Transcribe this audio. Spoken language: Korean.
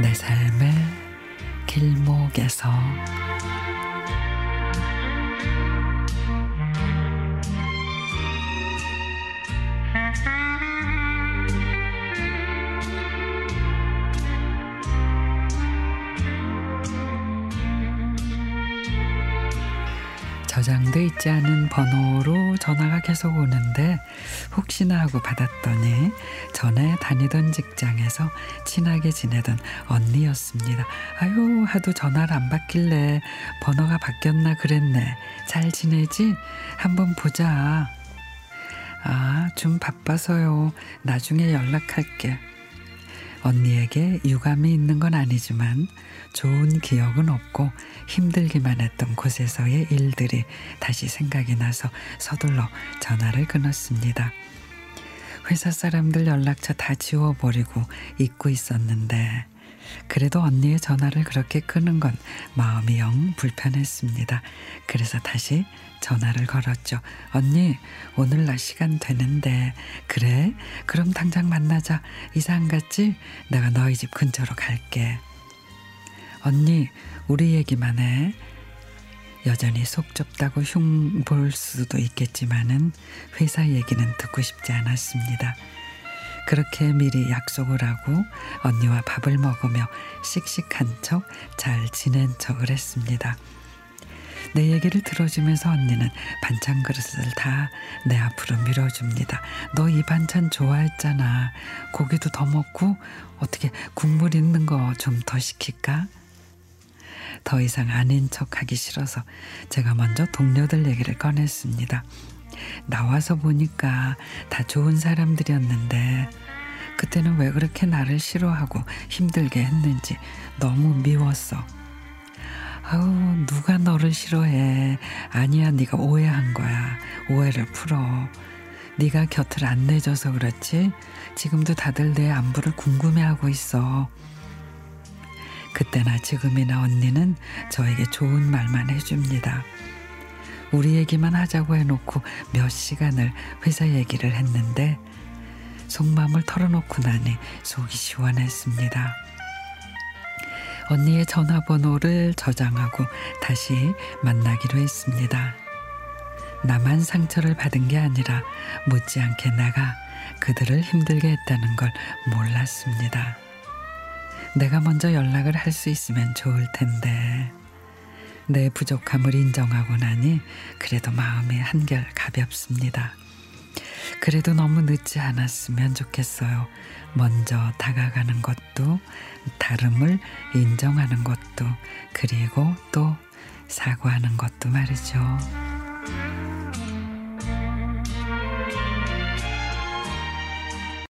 내 삶의 길목에서. 저장돼 있지 않은 번호로 전화가 계속 오는데 혹시나 하고 받았더니 전에 다니던 직장에서 친하게 지내던 언니였습니다. 아유 하도 전화를 안 받길래 번호가 바뀌었나 그랬네. 잘 지내지? 한번 보자. 아, 좀 바빠서요. 나중에 연락할게. 언니에게 유감이 있는 건 아니지만 좋은 기억은 없고 힘들기만 했던 곳에서의 일들이 다시 생각이 나서 서둘러 전화를 끊었습니다. 회사 사람들 연락처 다 지워버리고 잊고 있었는데 그래도 언니의 전화를 그렇게 끄는 건 마음이 영 불편했습니다. 그래서 다시 전화를 걸었죠. 언니, 오늘 날 시간 되는데, 그래? 그럼 당장 만나자. 이상 갔지? 내가 너희 집 근처로 갈게. 언니, 우리 얘기만 해. 여전히 속 좁다고 흉 볼 수도 있겠지만은 회사 얘기는 듣고 싶지 않았습니다. 그렇게 미리 약속을 하고 언니와 밥을 먹으며 씩씩한 척 잘 지낸 척을 했습니다. 내 얘기를 들어주면서 언니는 반찬 그릇을 다 내 앞으로 밀어줍니다. 너 이 반찬 좋아했잖아. 고기도 더 먹고 어떻게 국물 있는 거 좀 더 시킬까? 더 이상 아닌 척 하기 싫어서 제가 먼저 동료들 얘기를 꺼냈습니다. 나와서 보니까 다 좋은 사람들이었는데 그때는 왜 그렇게 나를 싫어하고 힘들게 했는지 너무 미웠어. 아우 누가 너를 싫어해. 아니야 네가 오해한 거야. 오해를 풀어. 네가 곁을 안 내줘서 그렇지. 지금도 다들 내 안부를 궁금해하고 있어. 그때나 지금이나 언니는 저에게 좋은 말만 해줍니다. 우리 얘기만 하자고 해놓고 몇 시간을 회사 얘기를 했는데 속마음을 털어놓고 나니 속이 시원했습니다. 언니의 전화번호를 저장하고 다시 만나기로 했습니다. 나만 상처를 받은 게 아니라 못지않게 내가 그들을 힘들게 했다는 걸 몰랐습니다. 내가 먼저 연락을 할 수 있으면 좋을 텐데 내 부족함을 인정하고 나니 그래도 마음이 한결 가볍습니다. 그래도 너무 늦지 않았으면 좋겠어요. 먼저 다가가는 것도 다름을 인정하는 것도 그리고 또 사과하는 것도 말이죠.